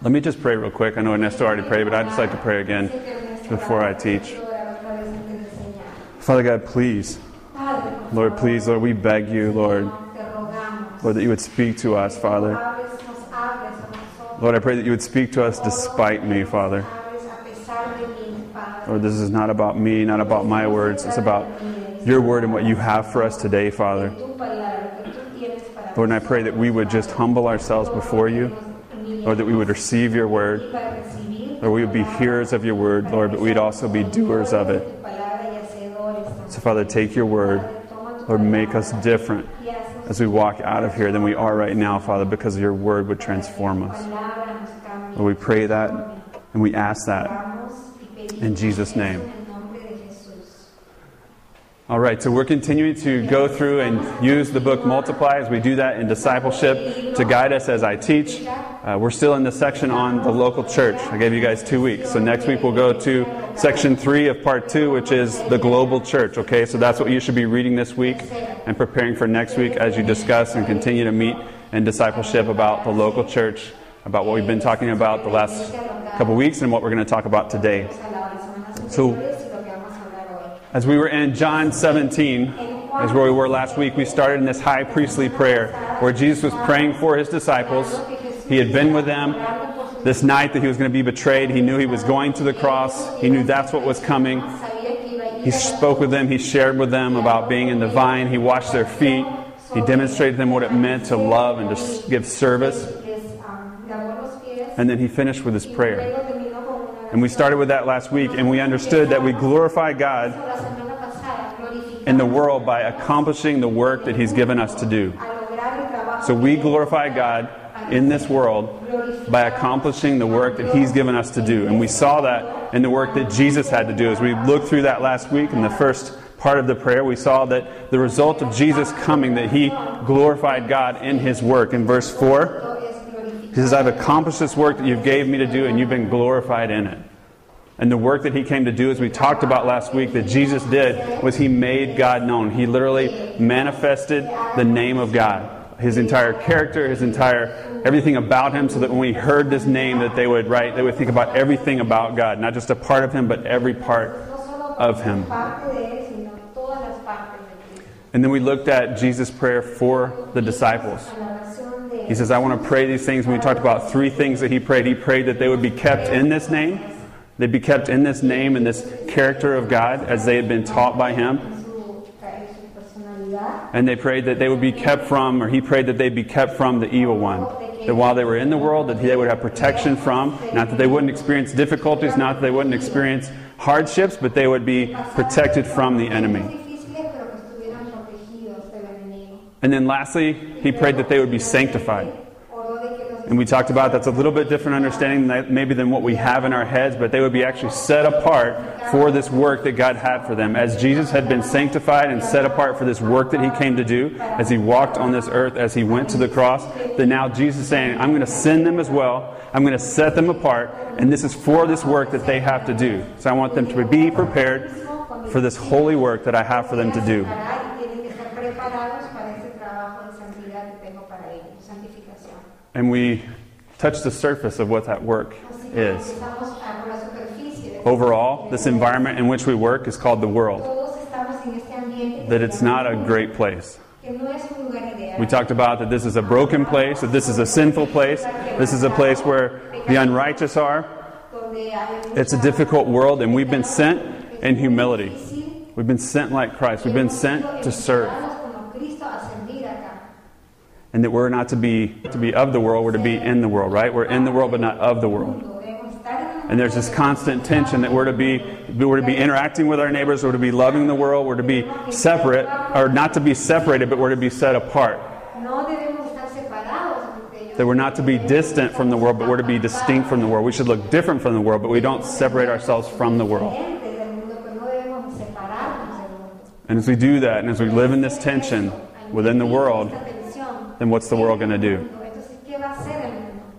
Let me just pray real quick. I know Ernesto already prayed, but I'd just like to pray again before I teach. Father God, please, Lord, please, Lord, we beg you, Lord, Lord, that you would speak to us, Father. Lord, I pray that you would speak to us despite me, Father. Lord, this is not about me, not about my words. It's about your word and what you have for us today, Father. Lord, and I pray that we would just humble ourselves before you. Lord, that we would receive your word. Lord, we would be hearers of your word, Lord, but we'd also be doers of it. So, Father, take your word. Lord, make us different as we walk out of here than we are right now, Father, because your word would transform us. Lord, we pray that and we ask that in Jesus' name. All right, so we're continuing to go through and use the book Multiply as we do that in discipleship to guide us as I teach. Uh, we're still in the section on the local church. I gave you guys two weeks. So next week we'll go to section three of part two, which is the global church. Okay, so that's what you should be reading this week and preparing for next week as you discuss and continue to meet in discipleship about the local church, about what we've been talking about the last couple weeks and what we're going to talk about today. So, as we were in John 17, as where we were last week, we started in this high priestly prayer where Jesus was praying for his disciples. He had been with them this night that he was going to be betrayed. He knew he was going to the cross, he knew that's what was coming. He spoke with them, he shared with them about being in the vine, he washed their feet, he demonstrated to them what it meant to love and to give service. And then he finished with his prayer. And we started with that last week, and we understood that we glorify God in the world by accomplishing the work that He's given us to do. So we glorify God in this world by accomplishing the work that He's given us to do. And we saw that in the work that Jesus had to do. As we looked through that last week in the first part of the prayer, we saw that the result of Jesus coming, that He glorified God in His work. In verse 4, he says, I've accomplished this work that you've gave me to do, and you've been glorified in it. And the work that he came to do, as we talked about last week, that Jesus did, was he made God known. He literally manifested the name of God. His entire character, his entire everything about him, so that when we heard this name, that they would write, they would think about everything about God, not just a part of him, but every part of him. And then we looked at Jesus' prayer for the disciples. He says, I want to pray these things. When we talked about three things that he prayed, he prayed that they would be kept in this name. They'd be kept in this name and this character of God as they had been taught by him. And they prayed that they would be kept from, or he prayed that they'd be kept from the evil one. That while they were in the world, that they would have protection from. Not that they wouldn't experience difficulties, not that they wouldn't experience hardships, but they would be protected from the enemy. And then lastly, he prayed that they would be sanctified. And we talked about that's a little bit different understanding maybe than what we have in our heads, but they would be actually set apart for this work that God had for them. As Jesus had been sanctified and set apart for this work that he came to do, as he walked on this earth, as he went to the cross, then now Jesus is saying, I'm going to send them as well. I'm going to set them apart, and this is for this work that they have to do. So I want them to be prepared for this holy work that I have for them to do. And we touch the surface of what that work is. Overall, this environment in which we work is called the world. That it's not a great place. We talked about that this is a broken place, that this is a sinful place, this is a place where the unrighteous are. It's a difficult world, and we've been sent in humility. We've been sent like Christ. We've been sent to serve and that we're not to be to be of the world we're to be in the world right? We're in the world but not of the world. And there's this constant tension that we're to be we're to be interacting with our neighbors we're to be loving the world we're to be separate or not to be separated but we're to be set apart. That we're not to be distant from the world but we're to be distinct from the world. We should look different from the world but we don't separate ourselves from the world. And as we do that and as we live in this tension within the world then what's the world going to do?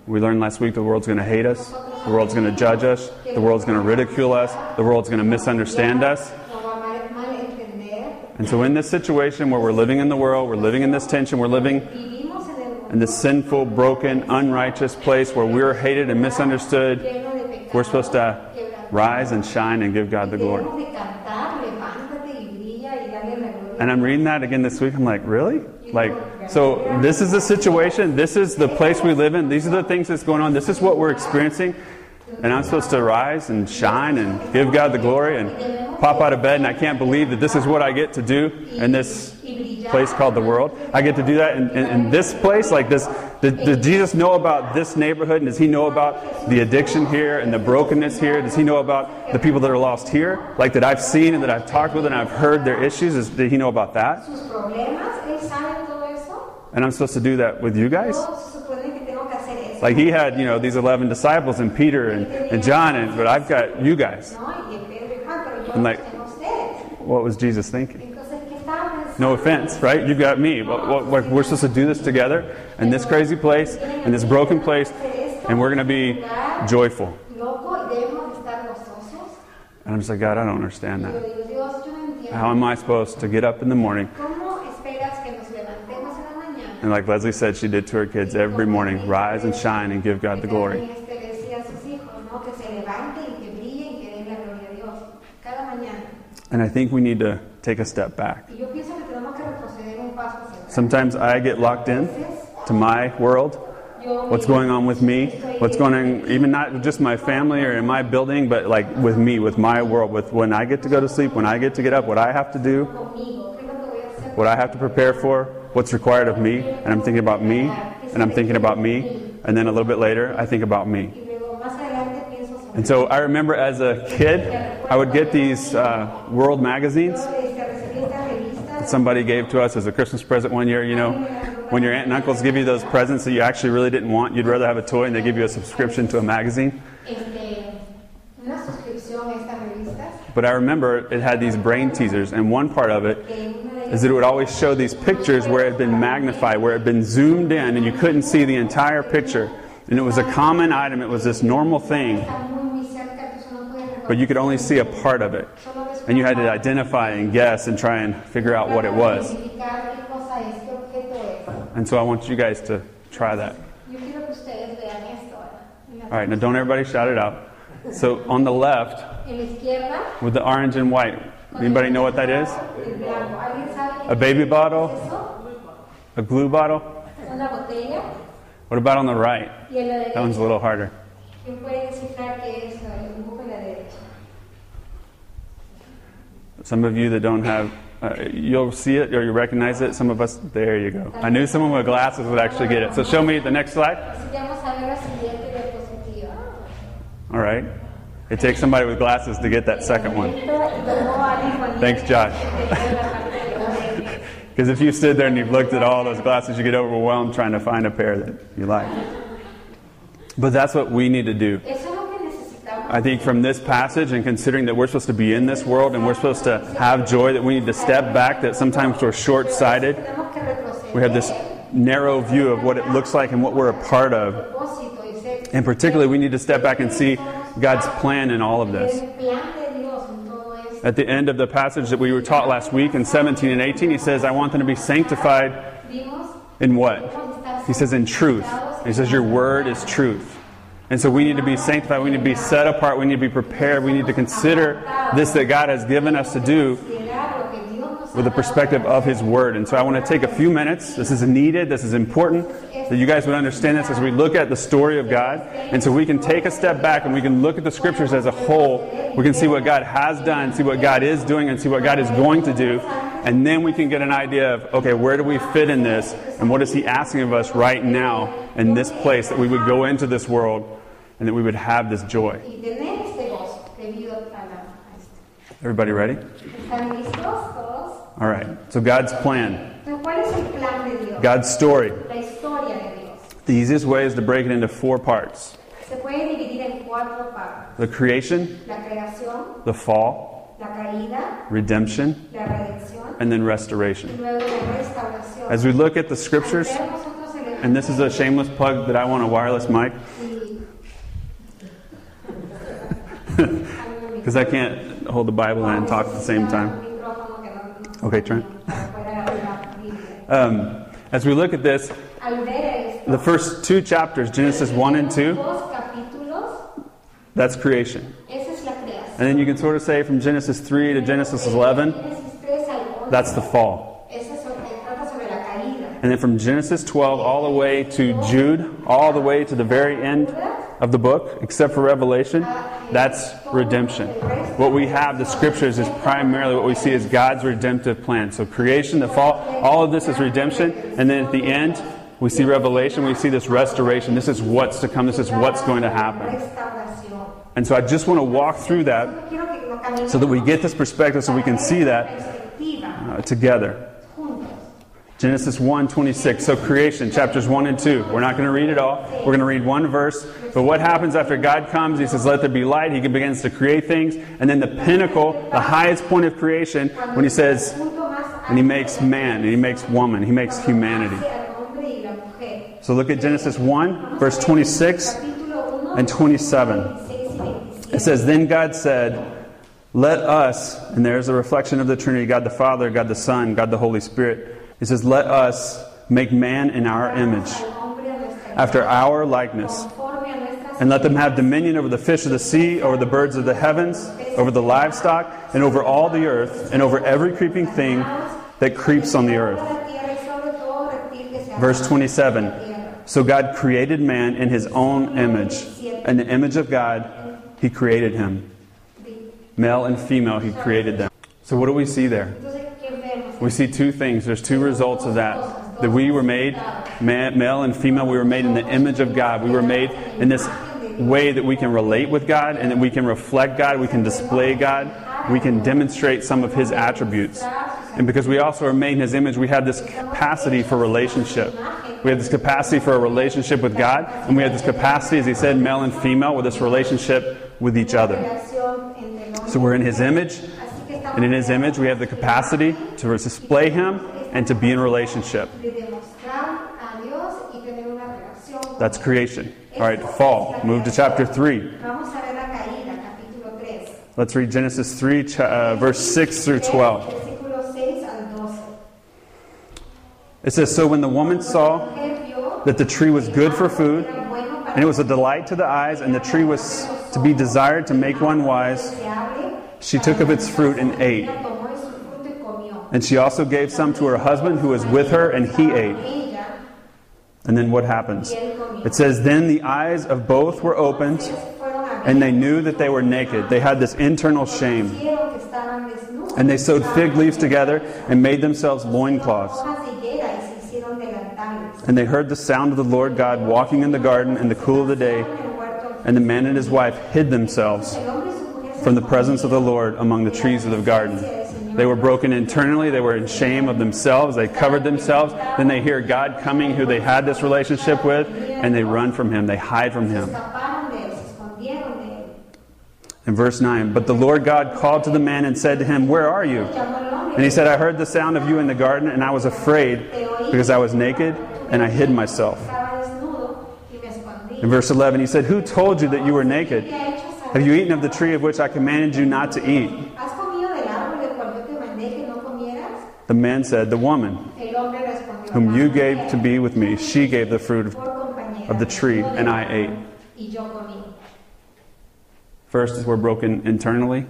We learned last week the world's going to hate us, the world's going to judge us, the world's going to ridicule us, the world's going to misunderstand us. And so, in this situation where we're living in the world, we're living in this tension, we're living in this sinful, broken, unrighteous place where we're hated and misunderstood, we're supposed to rise and shine and give God the glory. And I'm reading that again this week. I'm like, really? Like, so this is the situation. This is the place we live in. These are the things that's going on. This is what we're experiencing. And I'm supposed to rise and shine and give God the glory and pop out of bed. And I can't believe that this is what I get to do in this place called the world. I get to do that in, in, in this place. Like this, did, did Jesus know about this neighborhood? And does he know about the addiction here and the brokenness here? Does he know about the people that are lost here? Like that I've seen and that I've talked with and I've heard their issues? Is, did he know about that? And I'm supposed to do that with you guys? Like he had, you know, these 11 disciples and Peter and, and John, and, but I've got you guys. And like- What was Jesus thinking? No offense, right? You've got me. We're supposed to do this together in this crazy place, in this broken place, and we're going to be joyful. And I'm just like, God, I don't understand that. How am I supposed to get up in the morning? And like Leslie said, she did to her kids every morning rise and shine and give God the glory. And I think we need to take a step back. Sometimes I get locked in to my world, what's going on with me, what's going on, even not just my family or in my building, but like with me, with my world, with when I get to go to sleep, when I get to get up, what I have to do, what I have to prepare for, what's required of me, and I'm thinking about me, and I'm thinking about me, and then a little bit later, I think about me. And so I remember as a kid, I would get these uh, world magazines somebody gave to us as a Christmas present one year. You know, when your aunt and uncles give you those presents that you actually really didn't want, you'd rather have a toy, and they give you a subscription to a magazine. But I remember it had these brain teasers, and one part of it is that it would always show these pictures where it had been magnified, where it had been zoomed in, and you couldn't see the entire picture. And it was a common item, it was this normal thing, but you could only see a part of it. And you had to identify and guess and try and figure out what it was. And so I want you guys to try that. All right, now don't everybody shout it out. So on the left, with the orange and white, anybody know what that is? el blanco. ¿Alguien sabe qué A baby bottle? A glue bottle? What about on the right? That one's a little harder. Some of you that don't have, uh, you'll see it or you recognize it. Some of us, there you go. I knew someone with glasses would actually get it. So show me the next slide. All right. It takes somebody with glasses to get that second one. Thanks, Josh. Because if you stood there and you've looked at all those glasses, you get overwhelmed trying to find a pair that you like. But that's what we need to do. I think from this passage and considering that we're supposed to be in this world and we're supposed to have joy, that we need to step back, that sometimes we're short sighted. We have this narrow view of what it looks like and what we're a part of. And particularly, we need to step back and see God's plan in all of this. At the end of the passage that we were taught last week in 17 and 18, he says, I want them to be sanctified in what? He says, in truth. He says, Your word is truth. And so we need to be sanctified. We need to be set apart. We need to be prepared. We need to consider this that God has given us to do with the perspective of His Word. And so I want to take a few minutes. This is needed. This is important that you guys would understand this as we look at the story of God. And so we can take a step back and we can look at the Scriptures as a whole. We can see what God has done, see what God is doing, and see what God is going to do. And then we can get an idea of, okay, where do we fit in this? And what is He asking of us right now in this place that we would go into this world and that we would have this joy? y tener este gozo debido a, la, a esto. Everybody ready? ¿Están listos todos? All right. So God's plan, Entonces, ¿cuál es el plan de Dios? God's story. La historia de Dios. The easiest way is to break it into four parts Se puede dividir en cuatro partes. the creation, the fall, redemption, and then restoration. luego la restauración. As we look at the scriptures, Ver nosotros el and this is a shameless plug that I want a wireless mic because I can't hold the Bible and talk at the same time. Okay, Trent. Um, as we look at this. The first two chapters, Genesis 1 and 2, that's creation. And then you can sort of say from Genesis 3 to Genesis 11, Génesis 3 al 11, that's the fall. And then from Genesis 12 all the way to Jude, all the way to the very end of the book, except for Revelation, that's redemption. What we have, the scriptures, is primarily what we see as God's redemptive plan. So creation, the fall, all of this is redemption. And then at the end, we see revelation, we see this restoration. This is what's to come, this is what's going to happen. And so I just want to walk through that so that we get this perspective so we can see that uh, together. Genesis 1 26. So, creation, chapters 1 and 2. We're not going to read it all. We're going to read one verse. But what happens after God comes? He says, Let there be light. He begins to create things. And then the pinnacle, the highest point of creation, when he says, and he makes man, and he makes woman, he makes humanity. So, look at Genesis 1, verse 26 and 27. 26 y 27. It says, Then God said, Let us, and there's a reflection of the Trinity God the Father, God the Son, God the Holy Spirit. He says, Let us make man in our image, after our likeness, and let them have dominion over the fish of the sea, over the birds of the heavens, over the livestock, and over all the earth, and over every creeping thing that creeps on the earth. Verse 27. en la tierra. So God created man in his own image. In the image of God, he created him. Male and female, he created them. So what do we see there? We see two things. There's two results of that. That we were made, male and female, we were made in the image of God. We were made in this way that we can relate with God and that we can reflect God, we can display God, we can demonstrate some of His attributes. And because we also are made in His image, we have this capacity for relationship. We have this capacity for a relationship with God, and we have this capacity, as He said, male and female, with this relationship with each other. So we're in His image, and in His image, we have the capacity to display Him and to be in relationship. That's creation. All right, fall. Move to chapter 3. Vamos a ver la caída, capítulo 3. Let's read Genesis 3, uh, verse 6 through 12. Versículo 6 al 12. It says So when the woman saw that the tree was good for food, and it was a delight to the eyes, and the tree was to be desired to make one wise, she took of its fruit and ate. And she also gave some to her husband who was with her, and he ate. And then what happens? It says, Then the eyes of both were opened, and they knew that they were naked. They had this internal shame. And they sewed fig leaves together and made themselves loincloths. And they heard the sound of the Lord God walking in the garden in the cool of the day. And the man and his wife hid themselves from the presence of the Lord among the trees of the garden. They were broken internally. They were in shame of themselves. They covered themselves. Then they hear God coming, who they had this relationship with, and they run from him. They hide from him. In verse 9, but the Lord God called to the man and said to him, Where are you? And he said, I heard the sound of you in the garden, and I was afraid because I was naked and I hid myself. In verse 11, he said, Who told you that you were naked? ¿Qué ha hecho saber? Have you eaten of the tree of which I commanded you not to eat? ¿Has comido del árbol del cual yo te mandé que no comieras? The man said, The woman El hombre respondió, whom you gave to be with me, she gave the fruit of, of the tree, and I ate. Y yo. First, we're broken internally.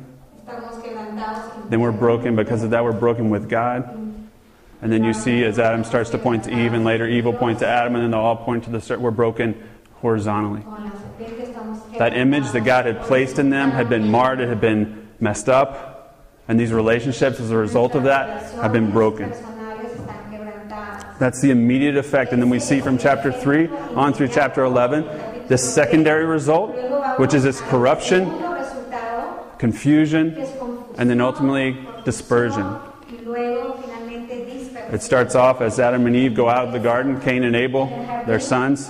Then we're broken because of that, we're broken with God. And then you see as Adam starts to point to Eve, and later Eve will point to Adam, and then they'll all point to the. We're broken horizontally. That image that God had placed in them had been marred, it had been messed up, and these relationships as a result of that have been broken. That's the immediate effect. And then we see from chapter 3 on through chapter 11 the secondary result, which is this corruption, confusion, and then ultimately dispersion. It starts off as Adam and Eve go out of the garden, Cain and Abel, their sons.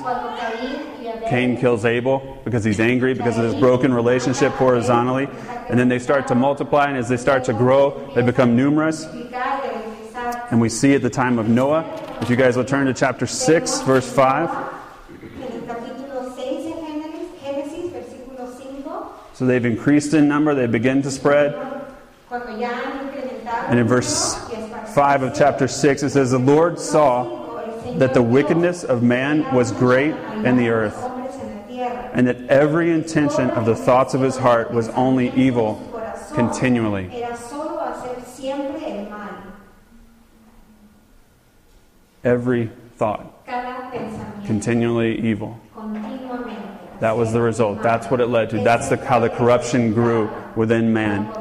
Cain kills Abel because he's angry because of this broken relationship horizontally. And then they start to multiply, and as they start to grow, they become numerous. And we see at the time of Noah, if you guys will turn to chapter 6, verse 5. en el capítulo 6 de Génesis, Génesis, versículo 5, So they've increased in number, they begin to spread. And in verse 5 of chapter 6, it says, The Lord saw that the wickedness of man was great in the earth, and that every intention of the thoughts of his heart was only evil continually. Every thought, continually evil. That was the result. That's what it led to. That's the, how the corruption grew within man.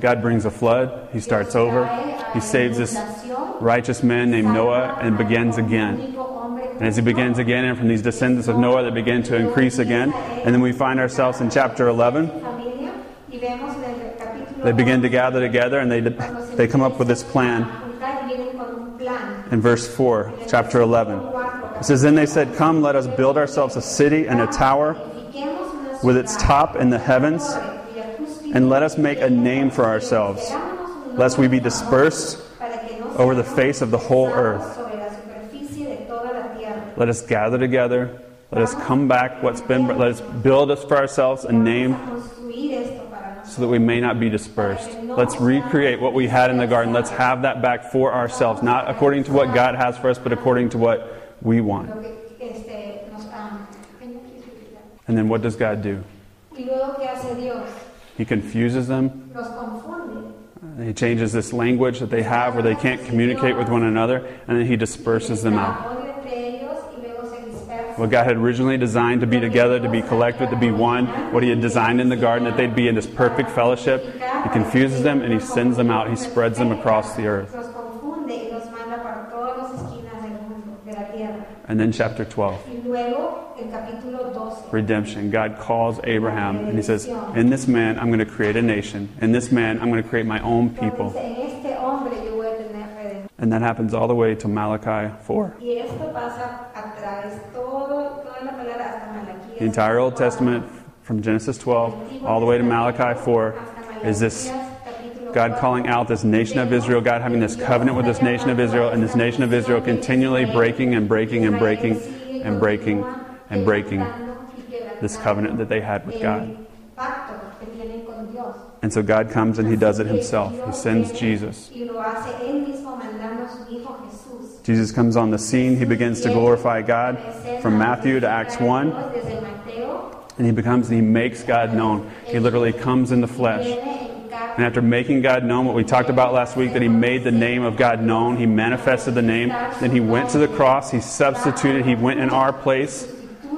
God brings a flood. He starts over. He saves this righteous man named Noah and begins again. And as he begins again, and from these descendants of Noah, they begin to increase again. And then we find ourselves in chapter 11. Familia, y vemos en el capítulo They begin to gather together and they, they come up with this plan in verse 4, chapter 11. It says, Then they said, Come, let us build ourselves a city and a tower with its top in the heavens, and let us make a name for ourselves, lest we be dispersed over the face of the whole earth. Let us gather together. Let us come back what's been let us build us for ourselves a name so that we may not be dispersed. Let's recreate what we had in the garden. Let's have that back for ourselves, not according to what God has for us, but according to what we want. And then what does God do? He confuses them. He changes this language that they have where they can't communicate with one another, and then he disperses them out. What God had originally designed to be together, to be collected, to be one, what He had designed in the garden, that they'd be in this perfect fellowship, He confuses them and He sends them out. He spreads them across the earth. And then, chapter 12, Y luego, el capítulo 12. redemption. God calls Abraham and He says, In this man, I'm going to create a nation. In this man, I'm going to create my own people. And that happens all the way to Malachi 4. Y esto pasa a través todo, toda la palabra hasta Malaquías. The entire Old Testament, from Genesis 12 all the way to Malachi 4, is this God calling out this nation of Israel, God having this covenant with this nation of Israel, and this nation of Israel continually breaking and breaking and breaking and breaking and breaking this covenant that they had with God. And so God comes and He does it Himself. He sends Jesus. Y lo hace él mismo mandando a su hijo Jesús. Comes on the scene. He begins to glorify God from Matthew to Acts 1, and He becomes, and He makes God known. He literally comes in the flesh. viene en carne. And after making God known, what we talked about last week, that He made the name of God known, He manifested the name. Then He went to the cross, He substituted, He went in our place.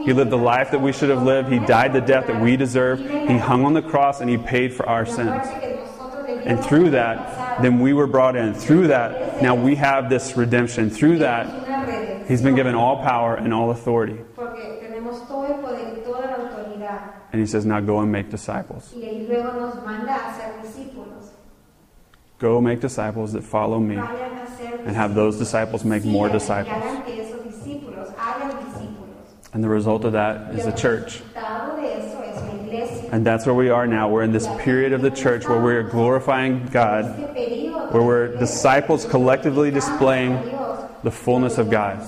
He lived the life that we should have lived. He died the death that we deserve. He hung on the cross and He paid for our sins. And through that, then we were brought in. Through that, now we have this redemption. Through that. He's been given all power and all authority. And He says, now go and make disciples. Go make disciples that follow me. And have those disciples make more disciples. And the result of that is the church. And that's where we are now. We're in this period of the church where we're glorifying God, where we're disciples collectively displaying the fullness of God.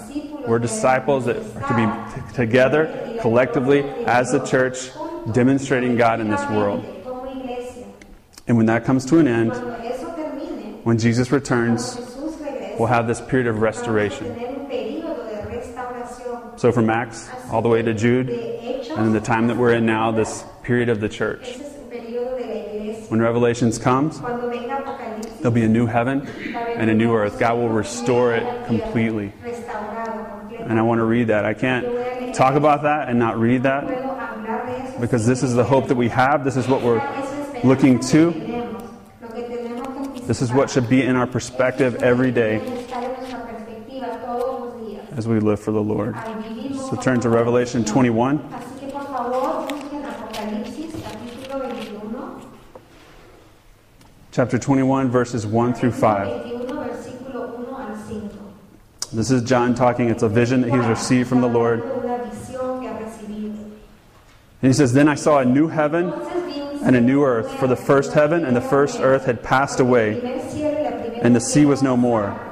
We're disciples that are to be t- together collectively as the church demonstrating God in this world. And when that comes to an end, when Jesus returns, we'll have this period of restoration. So from Acts all the way to Jude, and in the time that we're in now, this period of the church. When Revelations comes, there'll be a new heaven and a new earth. God will restore it completely. And I want to read that. I can't talk about that and not read that because this is the hope that we have. This is what we're looking to. This is what should be in our perspective every day as we live for the Lord. So turn to Revelation 21. Así que por favor busquen Apocalipsis capítulo 21, Chapter 21, verses 1 through 5. 21 versículo 1 al 5. This is John talking. It's a vision that he's received from the Lord. And he says, Then I saw a new heaven and a new earth, for the first heaven and the first earth had passed away, and the sea was no more.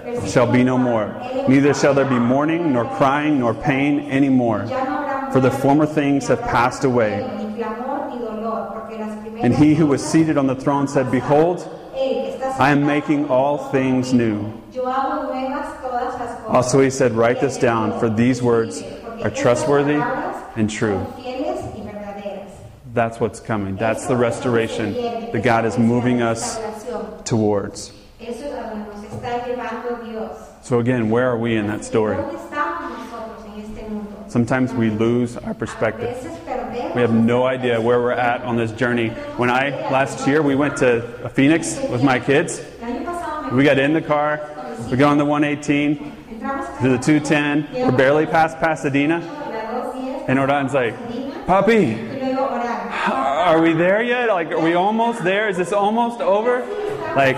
shall be no more. Neither shall there be mourning, nor crying, nor pain any more. For the former things have passed away. And he who was seated on the throne said, Behold, I am making all things new. Also he said, Write this down, for these words are trustworthy and true. That's what's coming. That's the restoration that God is moving us towards. So, again, where are we in that story? ¿Dónde estamos nosotros en este mundo? Sometimes we lose our perspective. We have no idea where we're at on this journey. When I, last year, we went to Phoenix with my kids. El año pasado me We got in the car, we got on the 118 entramos to the 210. We're barely past Pasadena. And Ordan's like, Puppy, y luego orar. are we there yet? Like, are we almost there? Is this almost over? Like,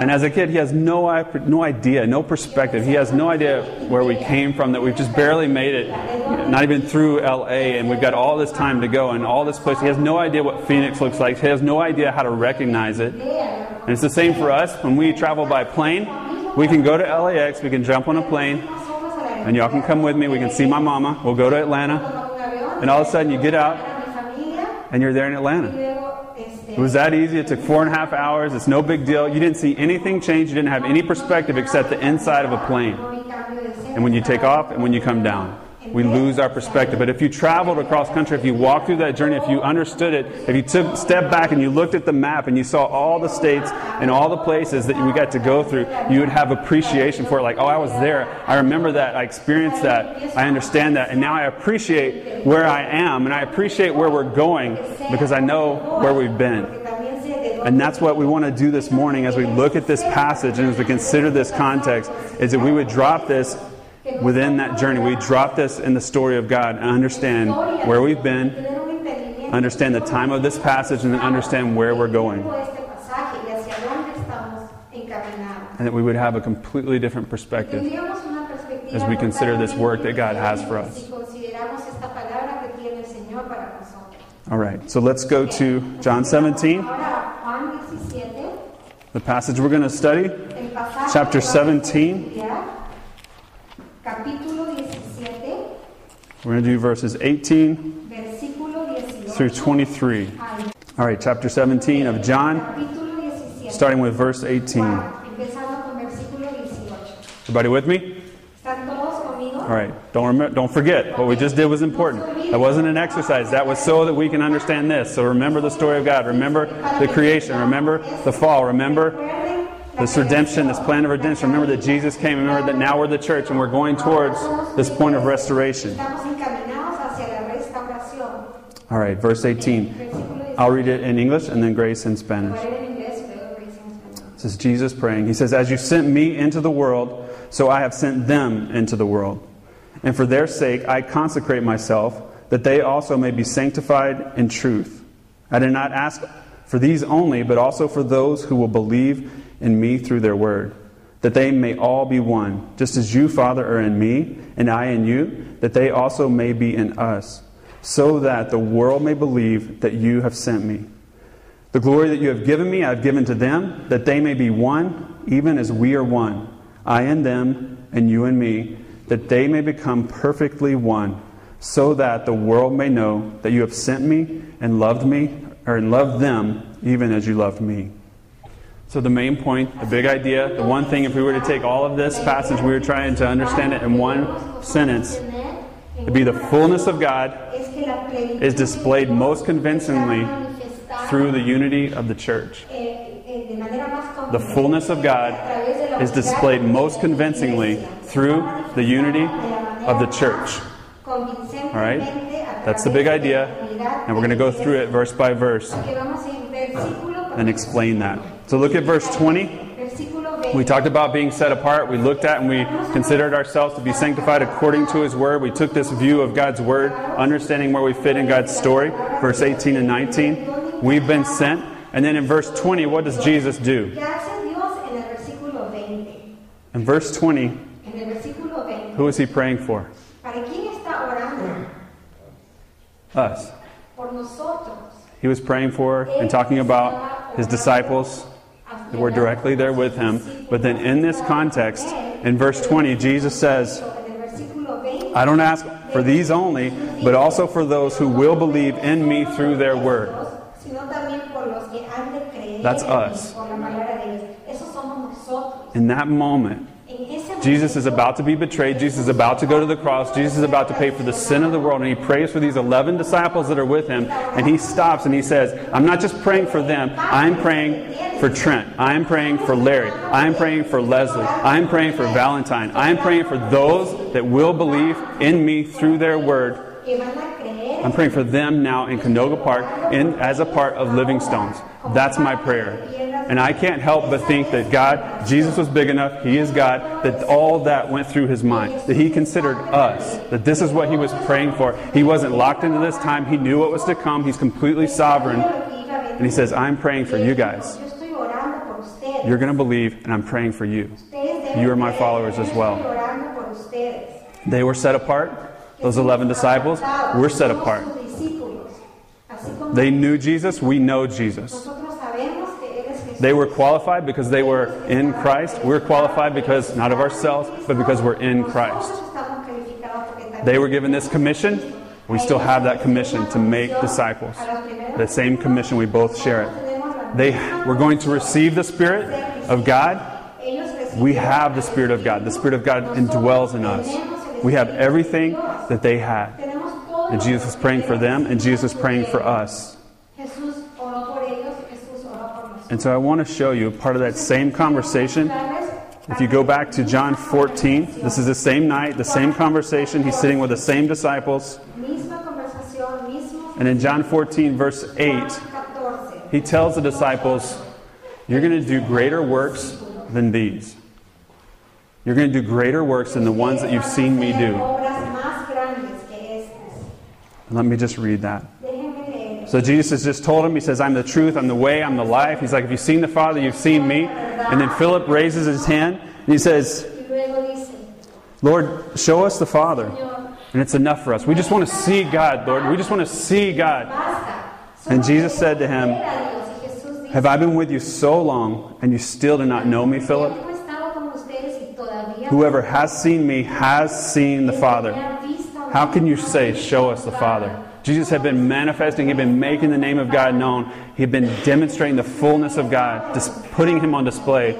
and as a kid, he has no, no idea, no perspective. He has no idea where we came from, that we've just barely made it, not even through LA, and we've got all this time to go and all this place. He has no idea what Phoenix looks like. He has no idea how to recognize it. And it's the same for us when we travel by plane. We can go to LAX, we can jump on a plane, and y'all can come with me. We can see my mama. We'll go to Atlanta, and all of a sudden you get out and you're there in Atlanta. It was that easy. It took four and a half hours. It's no big deal. You didn't see anything change. You didn't have any perspective except the inside of a plane. And when you take off and when you come down, we lose our perspective. But if you traveled across country, if you walked through that journey, if you understood it, if you took step back and you looked at the map and you saw all the states and all the places that we got to go through, you would have appreciation for it. Like, oh, I was there. I remember that. I experienced that. I understand that. And now I appreciate where I am and I appreciate where we're going because I know where we've been. And that's what we want to do this morning as we look at this passage and as we consider this context is that we would drop this within that journey. We drop this in the story of God and understand where we've been, understand the time of this passage, and then understand where we're going. And that we would have a completely different perspective. As we consider this work that God has for us. All right, so let's go to John 17, Ahora, Juan 17, the passage we're going to study. Chapter que vamos a 17. We're going to do verses 18 through 23. All right, chapter 17 of John, starting with verse 18. Juan, empezando con versículo 18. Everybody with me? ¿Están todos conmigo? All right. Don't remember, don't forget what we just did was important. That wasn't an exercise. That was so that we can understand this. So remember the story of God. Remember the creation. Remember the fall. Remember this redemption, this plan of redemption. Remember that Jesus came. Remember that now we're the church and we're going towards this point of restoration. All right, verse 18. I'll read it in English and then Grace in Spanish. This is Jesus praying. He says, As you sent me into the world, so I have sent them into the world. And for their sake I consecrate myself, that they also may be sanctified in truth. I did not ask for these only, but also for those who will believe in me through their word, that they may all be one, just as you, Father, are in me, and I in you, that they also may be in us, so that the world may believe that you have sent me. The glory that you have given me, I have given to them, that they may be one, even as we are one. I and them, and you and me, that they may become perfectly one, so that the world may know that you have sent me and loved me, or and loved them, even as you loved me. So, the main point, the big idea, the one thing, if we were to take all of this passage, we were trying to understand it in one sentence, it'd be the fullness of God Es que la plenitud is displayed most convincingly through the unity of the church. de manera más The fullness of God a través de la is displayed most convincingly through the unity of the church. All right? That's the big idea. And we're going to go through it verse by verse and explain that. So look at verse 20. We talked about being set apart. We looked at and we considered ourselves to be sanctified according to His Word. We took this view of God's Word, understanding where we fit in God's story. Verse 18 and 19. We've been sent. And then in verse 20, what does Jesus do? ¿Qué hace Dios en el versículo 20? In verse 20, En el versículo 20. who is He praying for? ¿Para quién está orando us. He was praying for and talking about his disciples were directly there with him. But then in this context, in verse 20, Jesus says, En el versículo 20, I don't ask for these only, but also for those who will believe in me through their word. sino también por los que han de creer That's us. mí, por la palabra de Dios. Esos somos nosotros. In that moment, Jesus is about to be betrayed. Jesus is about to go to the cross. Jesus is about to pay for the sin of the world. And he prays for these 11 disciples that are with him. And he stops and he says, I'm not just praying for them. I'm praying for Trent. I'm praying for Larry. I'm praying for Leslie. I'm praying for Valentine. I'm praying for those that will believe in me through their word. I'm praying for them now in Canoga Park in, as a part of Living Stones. That's my prayer. And I can't help but think that God, Jesus was big enough, He is God, that all that went through His mind, that He considered us, that this is what He was praying for. He wasn't locked into this time, He knew what was to come, He's completely sovereign. And He says, I'm praying for you guys. You're going to believe, and I'm praying for you. You are my followers as well. They were set apart. Those 11 disciples were set apart. They knew Jesus, we know Jesus. nosotros sabemos que Él es Jesús. They were qualified because they were in Christ. We're qualified because not of ourselves, but because we're in Christ. Nosotros estamos calificados porque también They were given this commission. We still have that commission to make disciples. The same commission, we both share it. They were going to receive the Spirit of God. We have the Spirit of God. The Spirit of God indwells in us. We have everything that they had. And Jesus was praying for them, and Jesus was praying for us. Jesús oró por ellos, Jesús oró por nosotros. And so I want to show you part of that same conversation If you go back to John 14, this is the same night, the same conversation. He's sitting with the same disciples. Misma conversación, mismo And in John 14, verse 8, he tells the disciples, You're going to do greater works than these. You're going to do greater works than the ones that you've seen me do. Let me just read that. So Jesus has just told him, He says, I'm the truth, I'm the way, I'm the life. He's like, If you've seen the Father, you've seen me. And then Philip raises his hand and he says, Y luego dice, Lord, show us the Father. And it's enough for us. We just want to see God, Lord. We just want to see God. And Jesus said to him, Ver a Dios. Y Jesús dice, Have I been with you so long and you still do not know me, Philip? "Yo he estado con ustedes y todavía Whoever has seen me has seen the Father. How can you say, Show us the Father? Jesus had been manifesting, he'd been making the name of God known, he'd been demonstrating the fullness of God, just putting him on display.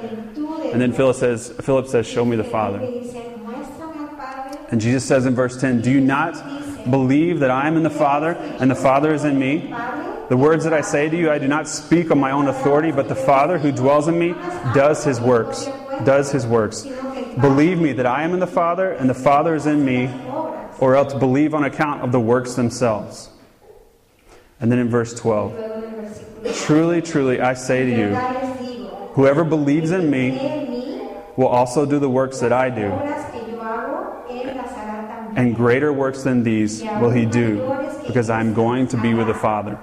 And then Philip says, Philip says, Show me the Father. And Jesus says in verse 10, Do you not believe that I am in the Father and the Father is in me? The words that I say to you, I do not speak on my own authority, but the Father who dwells in me does his works. Does his works. Believe me that I am in the Father and the Father is in me, or else believe on account of the works themselves. And then in verse 12, Luego en el versículo Truly, truly, I say to you, whoever believes in me will also do the works that I do. And greater works than these will he do, because I am going to be with the Father.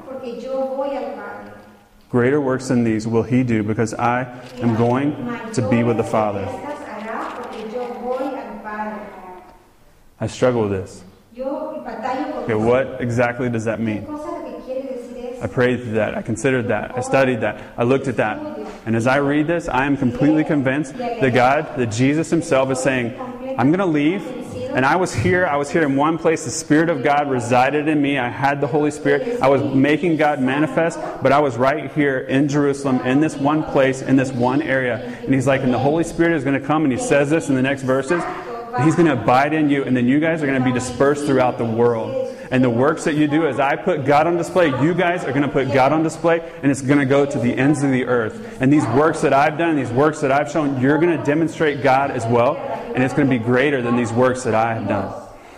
Greater works than these will he do, because I am going to be with the Father. I struggle with this. Yo batallo con Okay, what exactly does that mean? cosa lo que quiere decir I prayed through that. I considered that. I studied that. I looked at that. And as I read this, I am completely convinced that God, that Jesus Himself is saying, I'm going to leave. And I was here. I was here in one place. The Spirit of God resided in me. I had the Holy Spirit. I was making God manifest. But I was right here in Jerusalem, in this one place, in this one area. And He's like, and the Holy Spirit is going to come. And He says this in the next verses. He's going to abide in you. And then you guys are going to be dispersed throughout the world. And the works that you do, as I put God on display, you guys are going to put God on display, and it's going to go to the ends of the earth. And these works that I've done, these works that I've shown, you're going to demonstrate God as well, and it's going to be greater than these works that I have done.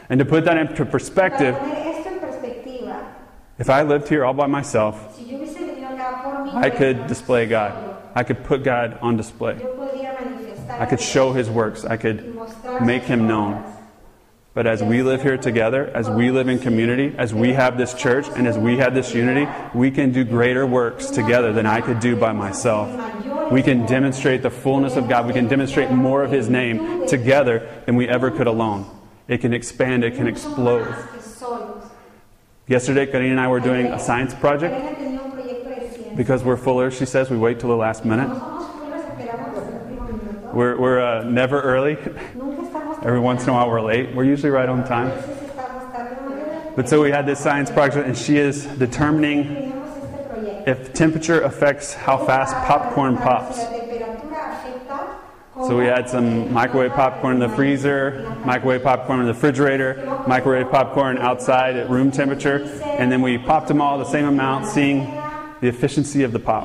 And to put that into perspective, Para poner esto en perspectiva, if I lived here all by myself, si yo hubiese venido acá por mi I could display God. I could put God on display. yo podría manifestar I could show His works. I could make Him known. But as we live here together, as we live in community, as we have this church, and as we have this unity, we can do greater works together than I could do by myself. We can demonstrate the fullness of God. We can demonstrate more of His name together than we ever could alone. It can expand, it can explode. Yesterday, Karina and I were doing a science project. Because we're fuller, she says, we wait till the last minute. We're, we're uh, never early. Every once in a while, we're late. We're usually right on time. But so we had this science project, and she is determining if temperature affects how fast popcorn pops. So we had some microwave popcorn in the freezer, microwave popcorn in the refrigerator, microwave popcorn outside at room temperature, and then we popped them all the same amount, seeing the efficiency of the pop.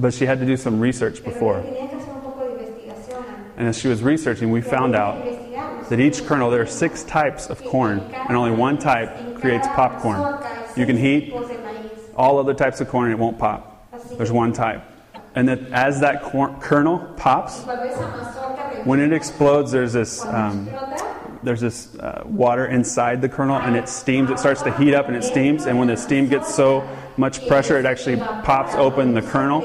But she had to do some research before. tenía que hacer un poco de investigación antes. And as she was researching, we found out that each kernel, there are six types of corn, and only one type creates popcorn. You can heat Tipos de maíz. all other types of corn and it won't pop. There's one type. And that as that cor- kernel pops, Cuando esa mazorca de- when it explodes, there's this um, there's this uh, water inside the kernel and it steams. It starts to heat up and it steams. And when the steam gets so much pressure, it actually pops open the kernel.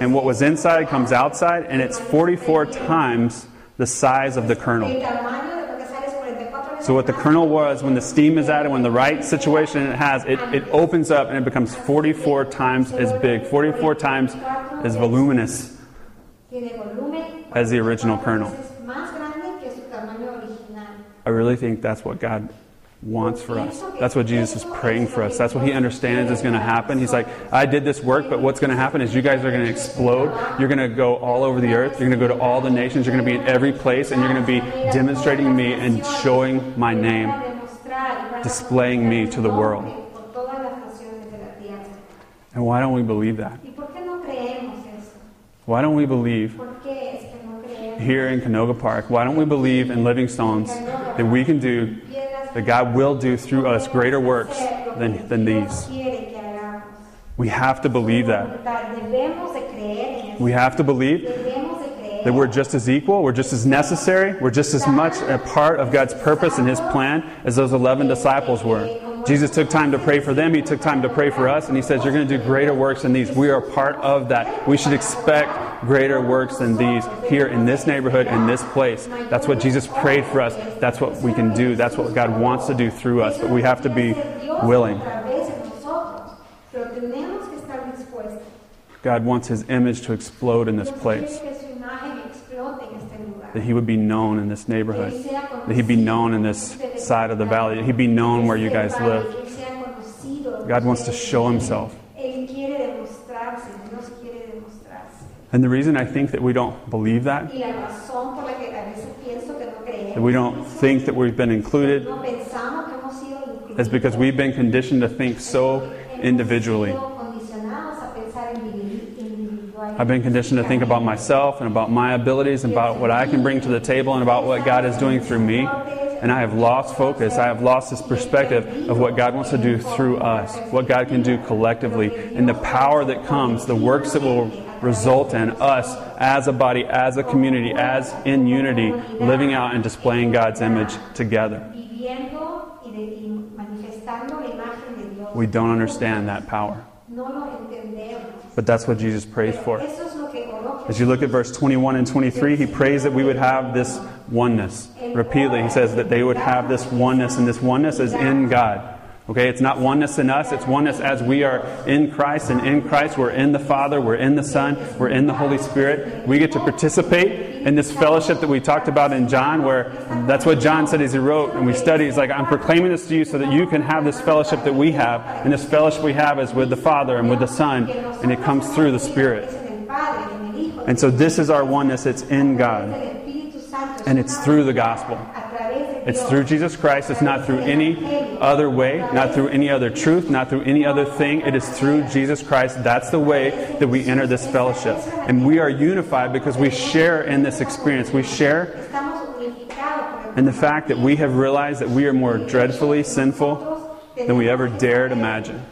And what was inside comes outside, and it's 44 times the size of the kernel. El tamaño de lo que sale es 44 veces So what the kernel was, when the steam is added, when the right situation it has, it, it opens up and it becomes 44 times as big, 44 times as voluminous as the original kernel. I really think that's what God wants for us. That's what Jesus is praying for us. That's what He understands is going to happen. He's like, I did this work, but what's going to happen is you guys are going to explode. You're going to go all over the earth. You're going to go to all the nations. You're going to be in every place, and you're going to be demonstrating me and showing my name, displaying me to the world. And why don't we believe that? Why don't we believe here in Canoga Park? Why don't we believe in Living Stones that we can do, that God will do through us greater works than, than these? We have to believe that. We have to believe that we're just as equal, we're just as necessary, we're just as much a part of God's purpose and His plan as those 11 disciples were. Jesus took time to pray for them, He took time to pray for us, and He says, You're going to do greater works than these. We are part of that. We should expect greater works than these here in this neighborhood, in this place. That's what Jesus prayed for us. That's what we can do. That's what God wants to do through us, but we have to be willing. God wants His image to explode in this place, that He would be known in this neighborhood. that he'd be known in this side of the valley, that he'd be known where you guys live. God wants to show himself. And the reason I think that we don't believe that, that we don't think that we've been included, is because we've been conditioned to think so individually. I've been conditioned to think about myself and about my abilities and about what I can bring to the table and about what God is doing through me. And I have lost focus. I have lost this perspective of what God wants to do through us, what God can do collectively, and the power that comes, the works that will result in us as a body, as a community, as in unity, living out and displaying God's image together. Viviendo y, de- y manifestando la imagen de Dios. We don't understand that power. No lo entendemos. But that's what Jesus prays for. Eso es lo que oró As you look at verse 21 and 23, he prays that we would have this oneness. Repeatedly, he says that they would have this oneness, and this oneness is in God. Okay, it's not oneness in us, it's oneness as we are in Christ, and in Christ we're in the Father, we're in the Son, we're in the Holy Spirit. We get to participate in this fellowship that we talked about in John, where that's what John said as he wrote, and we studied. He's like, I'm proclaiming this to you so that you can have this fellowship that we have, and this fellowship we have is with the Father and with the Son, and it comes through the Spirit. And so this is our oneness, it's in God. And it's through the gospel. It's through Jesus Christ. It's not through any other way, not through any other truth, not through any other thing. It is through Jesus Christ. That's the way that we enter this fellowship. And we are unified because we share in this experience. We share in the fact that we have realized that we are more dreadfully sinful than we ever dared imagine.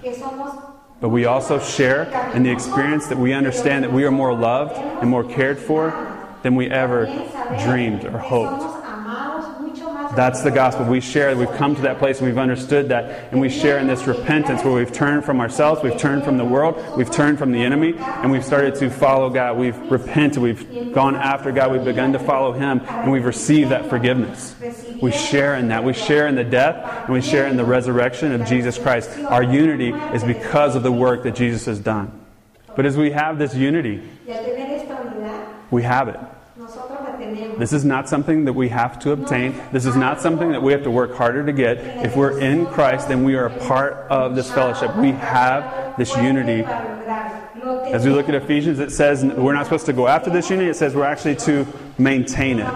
But we also share in the experience that we understand that we are more loved and more cared for than we ever dreamed or hoped. That's the gospel. We share. We've come to that place and we've understood that. And we share in this repentance where we've turned from ourselves, we've turned from the world, we've turned from the enemy, and we've started to follow God. We've repented. We've gone after God. We've begun to follow Him, and we've received that forgiveness. We share in that. We share in the death, and we share in the resurrection of Jesus Christ. Our unity is because of the work that Jesus has done. But as we have this unity, Y al tener esta unidad, we have it. This is not something that we have to obtain. This is not something that we have to work harder to get. If we're in Christ, then we are a part of this fellowship. We have this unity. As we look at Ephesians, it says we're not supposed to go after this unity. It says we're actually to maintain it.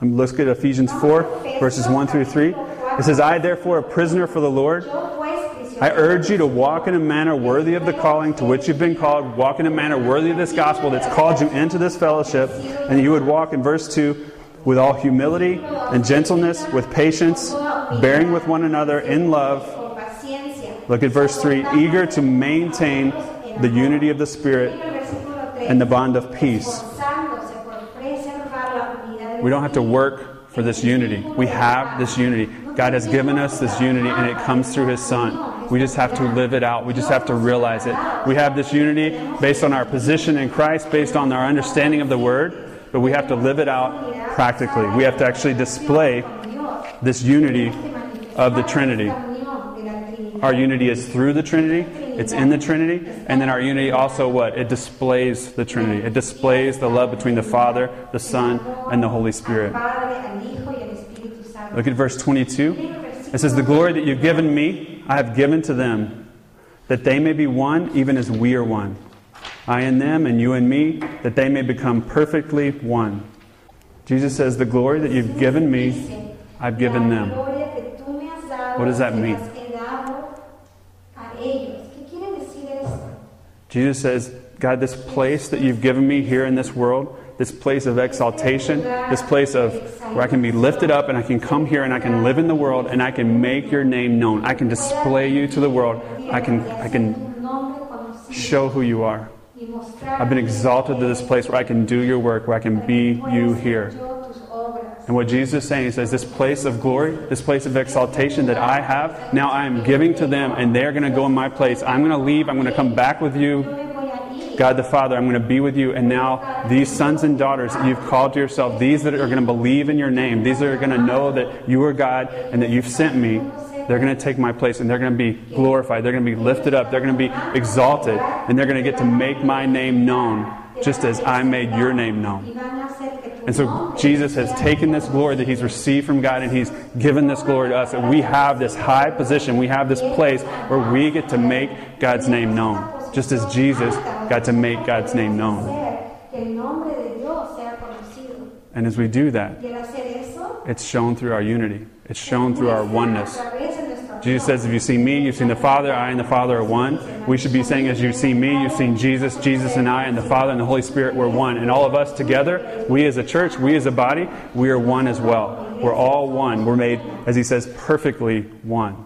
And Let's get Ephesians 4, verses 1 through 3. It says, I, therefore, a prisoner for the Lord, I urge you to walk in a manner worthy of the calling to which you've been called. Walk in a manner worthy of this gospel that's called you into this fellowship. And you would walk in verse 2 with all humility and gentleness, with patience, bearing with one another in love. Look at verse 3 eager to maintain the unity of the Spirit Mira el versículo 3. and the bond of peace. We don't have to work for this unity. We have this unity. God has given us this unity, and it comes through His Son. We just have to live it out. We just have to realize it. We have this unity based on our position in Christ, based on our understanding of the Word, but we have to live it out practically. We have to actually display this unity of the Trinity. Our unity is through the Trinity, it's in the Trinity, and then our unity also what? It displays the Trinity. It displays the love between the Father, the Son, and the Holy Spirit. Look at verse 22. It says, The glory that you've given me, I have given to them, that they may be one, even as we are one. I and them, and you and me, that they may become perfectly one. Jesus says, The glory that you've given me, I've given them. gloria que tú me has dado, What does that mean? las he dado a ellos. ¿Qué quiere decir esto? Jesus says, God, this place that you've given me here in this world, this place of exaltation, this place of where I can be lifted up and I can come here and I can live in the world and I can make your name known. I can display you to the world. I can, I can show who you are. I've been exalted to this place where I can do your work, where I can be you here. And what Jesus is saying, he says, this place of glory, this place of exaltation that I have, now I am giving to them, and they're going to go in my place. I'm going to leave. I'm going to come back with you. God the Father, I'm going to be with you. And now, these sons and daughters that you've called to yourself, these that are going to believe in your name, these that are going to know that you are God and that you've sent me, they're going to take my place and they're going to be glorified. They're going to be lifted up. They're going to be exalted. And they're going to get to make my name known just as I made your name known. And so Jesus has taken this glory that he's received from God and he's given this glory to us. And we have this high position, we have this place where we get to make God's name known, just as Jesus got to make God's name known. And as we do that, it's shown through our unity, it's shown through our oneness. Jesus says, If you see me, you've seen the Father, I and the Father are one. We should be saying, As you see me, you've seen Jesus, Jesus and I, and the Father and the Holy Spirit, we're one. And all of us together, we as a church, we as a body, we are one as well. We're all one. We're made, as he says, perfectly one.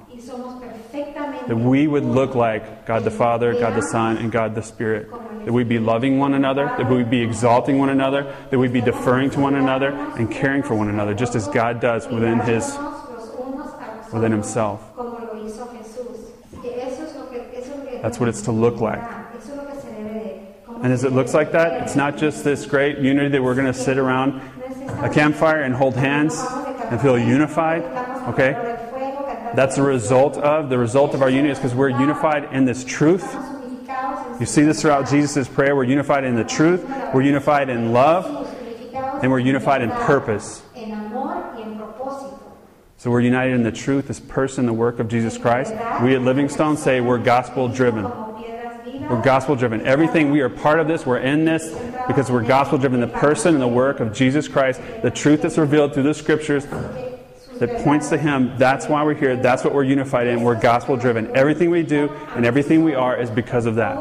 That we would look like God the Father, God the Son, and God the Spirit. That we'd be loving one another, that we'd be exalting one another, that we'd be deferring to one another, and caring for one another, just as God does within His, within Himself. That's what it's to look like. And as it looks like that, it's not just this great unity that we're going to sit around a campfire and hold hands and feel unified. Okay? That's the result of, the result of our unity is because we're unified in this truth. You see this throughout Jesus' prayer. We're unified in the truth, we're unified in love, and we're unified in purpose. So we're united in the truth, this person, the work of Jesus Christ. We at Living Stones say we're gospel driven. We're gospel driven. Everything we are part of this, we're in this because we're gospel driven. The person and the work of Jesus Christ, the truth that's revealed through the scriptures that points to Him, that's why we're here. That's what we're unified in. We're gospel driven. Everything we do and everything we are is because of that.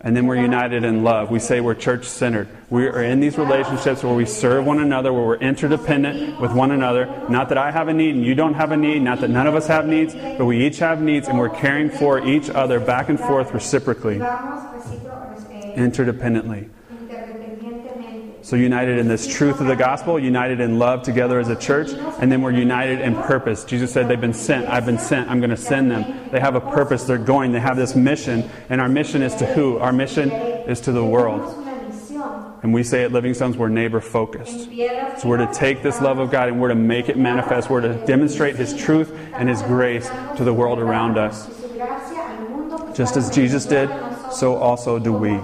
And then we're united in love. We say we're church centered. We are in these relationships where we serve one another, where we're interdependent with one another. Not that I have a need and you don't have a need, not that none of us have needs, but we each have needs and we're caring for each other back and forth reciprocally, interdependently. So, united in this truth of the gospel, united in love together as a church, and then we're united in purpose. Jesus said, They've been sent. I've been sent. I'm going to send them. They have a purpose. They're going. They have this mission. And our mission is to who? Our mission is to the world. And we say at Living Stones, we're neighbor focused. So we're to take this love of God and we're to make it manifest. We're to demonstrate His truth and His grace to the world around us. Just as Jesus did, so also do we.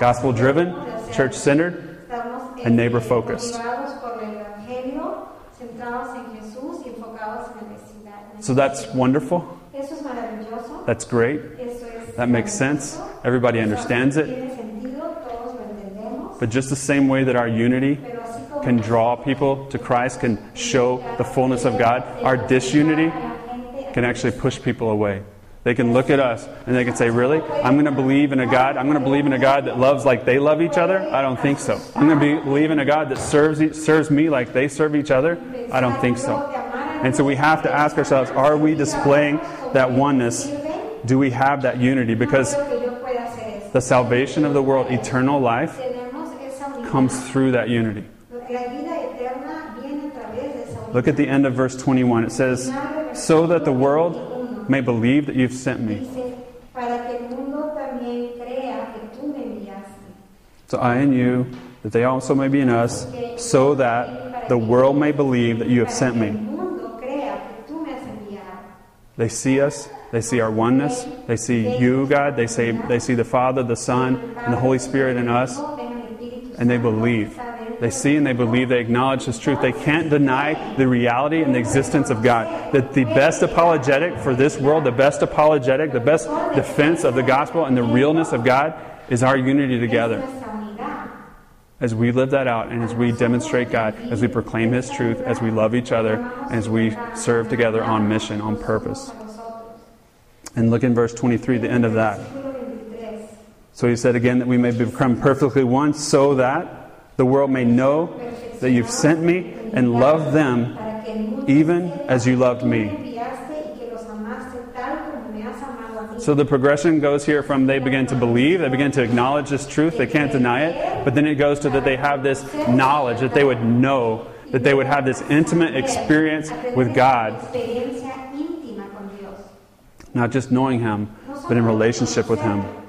Gospel driven. Church centered, and neighbor focused. So that's wonderful. That's great. That makes sense. Everybody understands it. But just the same way that our unity can draw people to Christ, can show the fullness of God, our disunity can actually push people away. They can look at us and they can say, Really? I'm going to believe in a God. I'm going to believe in a God that loves like they love each other? I don't think so. I'm going to be, believe in a God that serves, serves me like they serve each other? I don't think so. And so we have to ask ourselves are we displaying that oneness? Do we have that unity? Because the salvation of the world, eternal life, comes through that unity. Look at the end of verse 21. It says, So that the world may believe that you've sent me. Dice, para que el mundo también crea que tú me enviaste. So I and you, that they also may be in us, so that the world may believe that you have sent me. mundo crea que tú me has enviado. They see us, they see our oneness, they see you, God, they, say, they see the Father, the Son, and the Holy Spirit in us, and they believe. They see and they believe, they acknowledge this truth. They can't deny the reality and the existence of God. That the best apologetic for this world, the best apologetic, the best defense of the gospel and the realness of God is our unity together. As we live that out and as we demonstrate God, as we proclaim His truth, as we love each other, as we serve together on mission, on purpose. And look in verse 23, the end of that. So he said again that we may become perfectly one, so that the world may know that you've sent me and loved them even as you loved me. So the progression goes here from they begin to believe, they begin to acknowledge this truth, they can't deny it, but then it goes to that they have this knowledge, that they would know, that they would have this intimate experience with God, not just knowing Him, but in relationship with Him.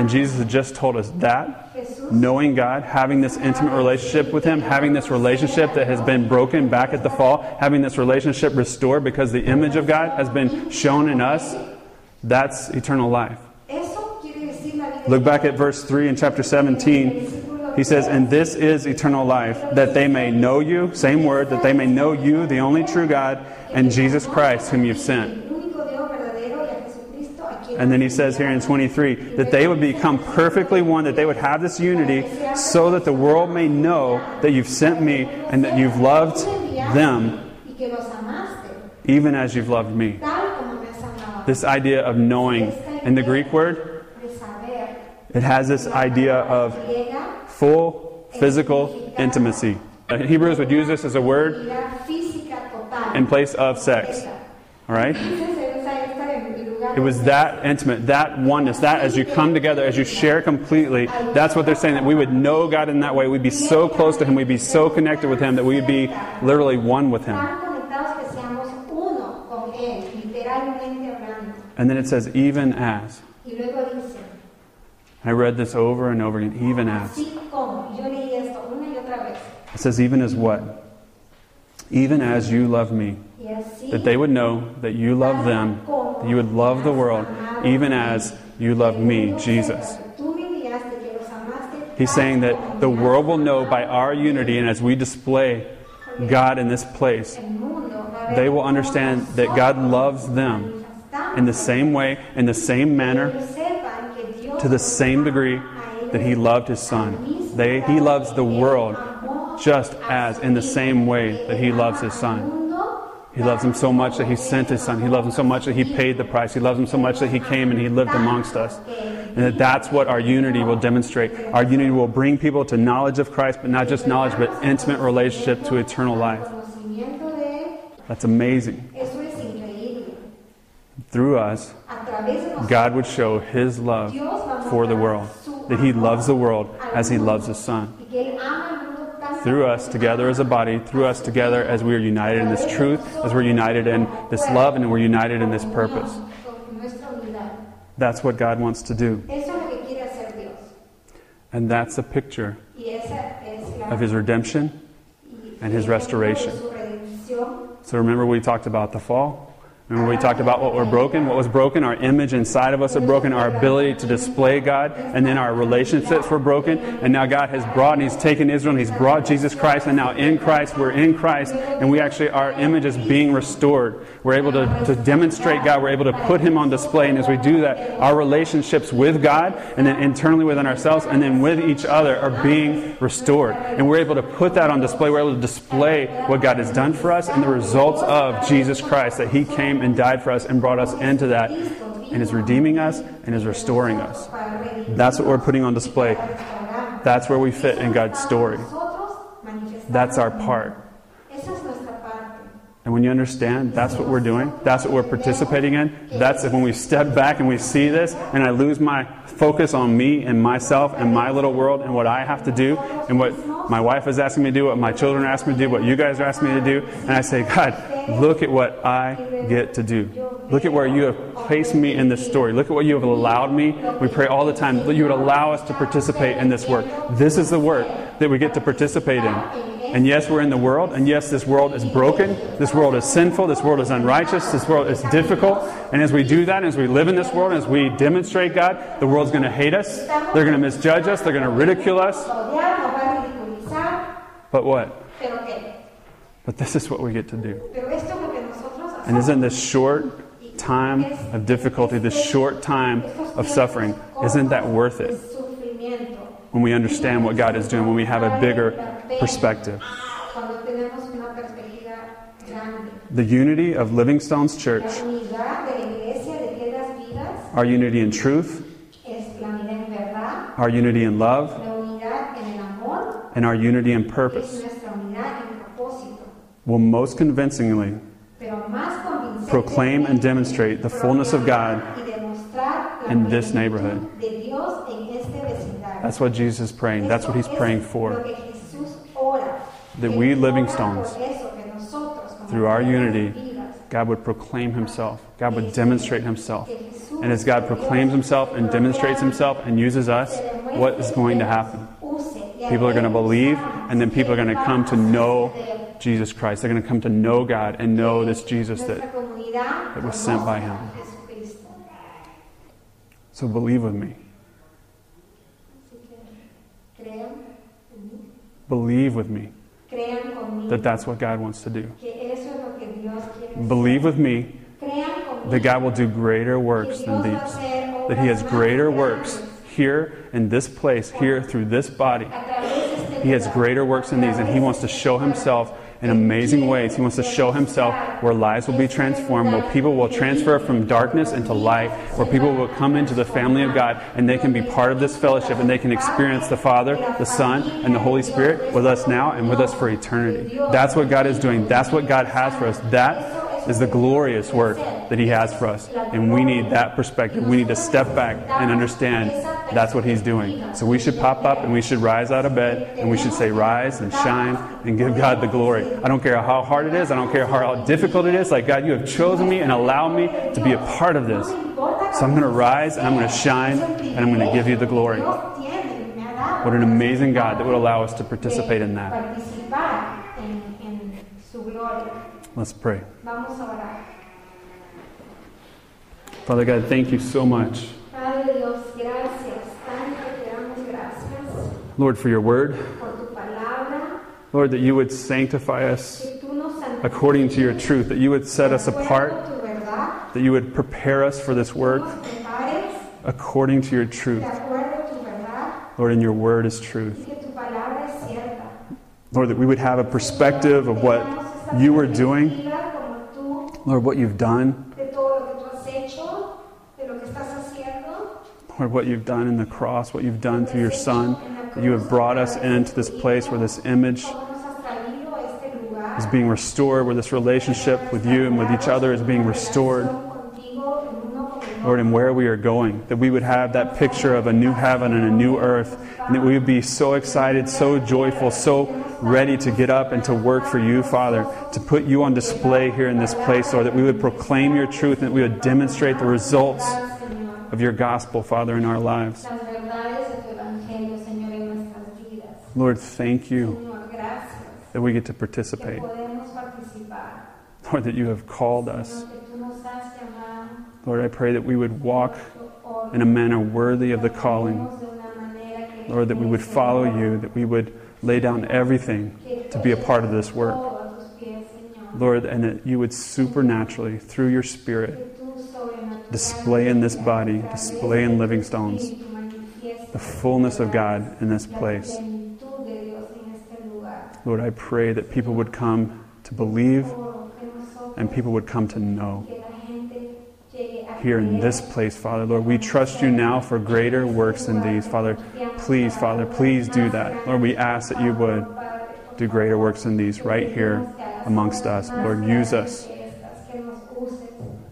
And Jesus had just told us that knowing God, having this intimate relationship with Him, having this relationship that has been broken back at the fall, having this relationship restored because the image of God has been shown in us, that's eternal life. Look back at verse 3 in chapter 17. He says, And this is eternal life, that they may know you, same word, that they may know you, the only true God, and Jesus Christ, whom you've sent. And then he says here in 23 that they would become perfectly one, that they would have this unity, so that the world may know that you've sent me and that you've loved them even as you've loved me. This idea of knowing, in the Greek word, it has this idea of full physical intimacy. Hebrews would use this as a word in place of sex. All right? It was that intimate, that oneness, that as you come together, as you share completely, that's what they're saying, that we would know God in that way. We'd be so close to Him, we'd be so connected with Him, that we would be literally one with Him. And then it says, even as. I read this over and over again, even as. It says, even as what? Even as you love me. That they would know that you love them, you would love the world, even as you love me, Jesus. He's saying that the world will know by our unity and as we display God in this place, they will understand that God loves them in the same way, in the same manner, to the same degree that He loved His Son. They, he loves the world just as in the same way that He loves His Son. He loves them so much that He sent His Son. He loves them so much that He paid the price. He loves them so much that He came and He lived amongst us. And that that's what our unity will demonstrate. Our unity will bring people to knowledge of Christ, but not just knowledge, but intimate relationship to eternal life. That's amazing. Through us, God would show His love for the world. that He loves the world as He loves His Son. Through us, together as a body, through us together as we are united in this truth, as we're united in this love, and we're united in this purpose. That's what God wants to do. And that's a picture of His redemption and His restoration. So remember we talked about the fall? Remember we talked about what were broken? What was broken? Our image inside of us are broken, our ability to display God, and then our relationships were broken. And now God has brought and He's taken Israel and He's brought Jesus Christ, and now in Christ, we're in Christ, and we actually, our image is being restored. We're able to, to demonstrate God, we're able to put Him on display, and as we do that, our relationships with God, and then internally within ourselves, and then with each other are being restored. And we're able to put that on display. We're able to display what God has done for us and the results of Jesus Christ, that He came and died for us and brought us into that, and is redeeming us and is restoring us. That's what we're putting on display. That's where we fit in God's story. That's our part. And when you understand that's what we're doing, that's what we're participating in, that's when we step back and we see this, and I lose my focus on me and myself and my little world and what I have to do, and what my wife is asking me to do, what my children are asking me to do, what you guys are asking me to do, and I say, God, look at what I get to do. Look at where you have placed me in this story. Look at what you have allowed me. We pray all the time that you would allow us to participate in this work. This is the work that we get to participate in. And yes, we're in the world, and yes, this world is broken, this world is sinful, this world is unrighteous, this world is difficult. And as we do that, as we live in this world, as we demonstrate God, the world's going to hate us, they're going to misjudge us, they're going to ridicule us. But what? But this is what we get to do. Pero esto es lo que And isn't this short time of difficulty, this short time of suffering, isn't that worth it when we understand what God is doing, when we have a bigger perspective? Cuando tenemos una perspectiva grande. The unity of Living Stones church, La unidad de la iglesia de Piedras Vivas our unity in truth, es la unidad en verdad, our unity in love, and our unity and purpose nuestra unidad en propósito. will most convincingly Pero más convincente proclaim and demonstrate the fullness of God y demostrar la in this neighborhood. de Dios en este vecindario. That's what Jesus is praying. That's what he's praying for. Lo que Jesús ora. That we living Livingstones, por eso, que nosotros, como through our unity, God would proclaim himself. God would demonstrate himself. And as God proclaims himself and demonstrates himself and uses us, what is going to happen? People are going to believe, and then people are going to come to know Jesus Christ. They're going to come to know God and know this Jesus that. that was sent by him. So believe with me. Believe with me that that's what God wants to do. Believe with me that God will do greater works than these. That He has greater works here in this place, here through this body. He has greater works than these, and He wants to show Himself in amazing ways. He wants to show Himself where lives will be transformed, where people will transfer from darkness into light, where people will come into the family of God and they can be part of this fellowship and they can experience the Father, the Son, and the Holy Spirit with us now and with us for eternity. That's what God is doing. That's what God has for us. That is the glorious work that He has for us. And we need that perspective. We need to step back and understand that's what He's doing. So we should pop up and we should rise out of bed and we should say, Rise and shine and give God the glory. I don't care how hard it is, I don't care how difficult it is. Like, God, you have chosen me and allowed me to be a part of this. So I'm going to rise and I'm going to shine and I'm going to give you the glory. What an amazing God that would allow us to participate in that. Let's pray. Father God, thank you so much, Padre Dios, gracias, tanto te damos gracias Lord, for your word. por tu palabra, Lord, that you would sanctify us que tú nos santifiques according to your truth, that you would set us apart, a tu verdad, that you would prepare us for this work according to your truth. de acuerdo a tu verdad Lord, and your word is truth. que tu palabra es cierta. Lord, that we would have a perspective of what you were doing, Perspectiva como tú, Lord, what you've done, Lord, what you've done in the cross, what you've done through your Son, you have brought us into this place where this image is being restored, where this relationship with you and with each other is being restored. Lord, and where we are going, that we would have that picture of a new heaven and a new earth, and that we would be so excited, so joyful, so ready to get up and to work for you, Father, to put you on display here in this place, Lord, that we would proclaim your truth and that we would demonstrate the results of your gospel, Father, in our lives. las verdades de tu evangelio, Señor, en nuestras vidas. Lord, thank you that we get to participate. Lord, that you have called us. Señor, que tú nos has llamado. Lord, I pray that we would walk in a manner worthy of the calling. de una manera que Lord, that we would follow you, that we would lay down everything to be a part of this work. todo a tus pies, Señor. Lord, and that you would supernaturally, through your Spirit, Que tú sobrenaturalmente display in this body, display in Living Stones, the fullness of God in this place. Lord, I pray that people would come to believe and people would come to know. Here in this place, Father, Lord, we trust you now for greater works than these. Father, please, Father, please do that. Lord, we ask that you would do greater works than these right here amongst us. Lord, use us.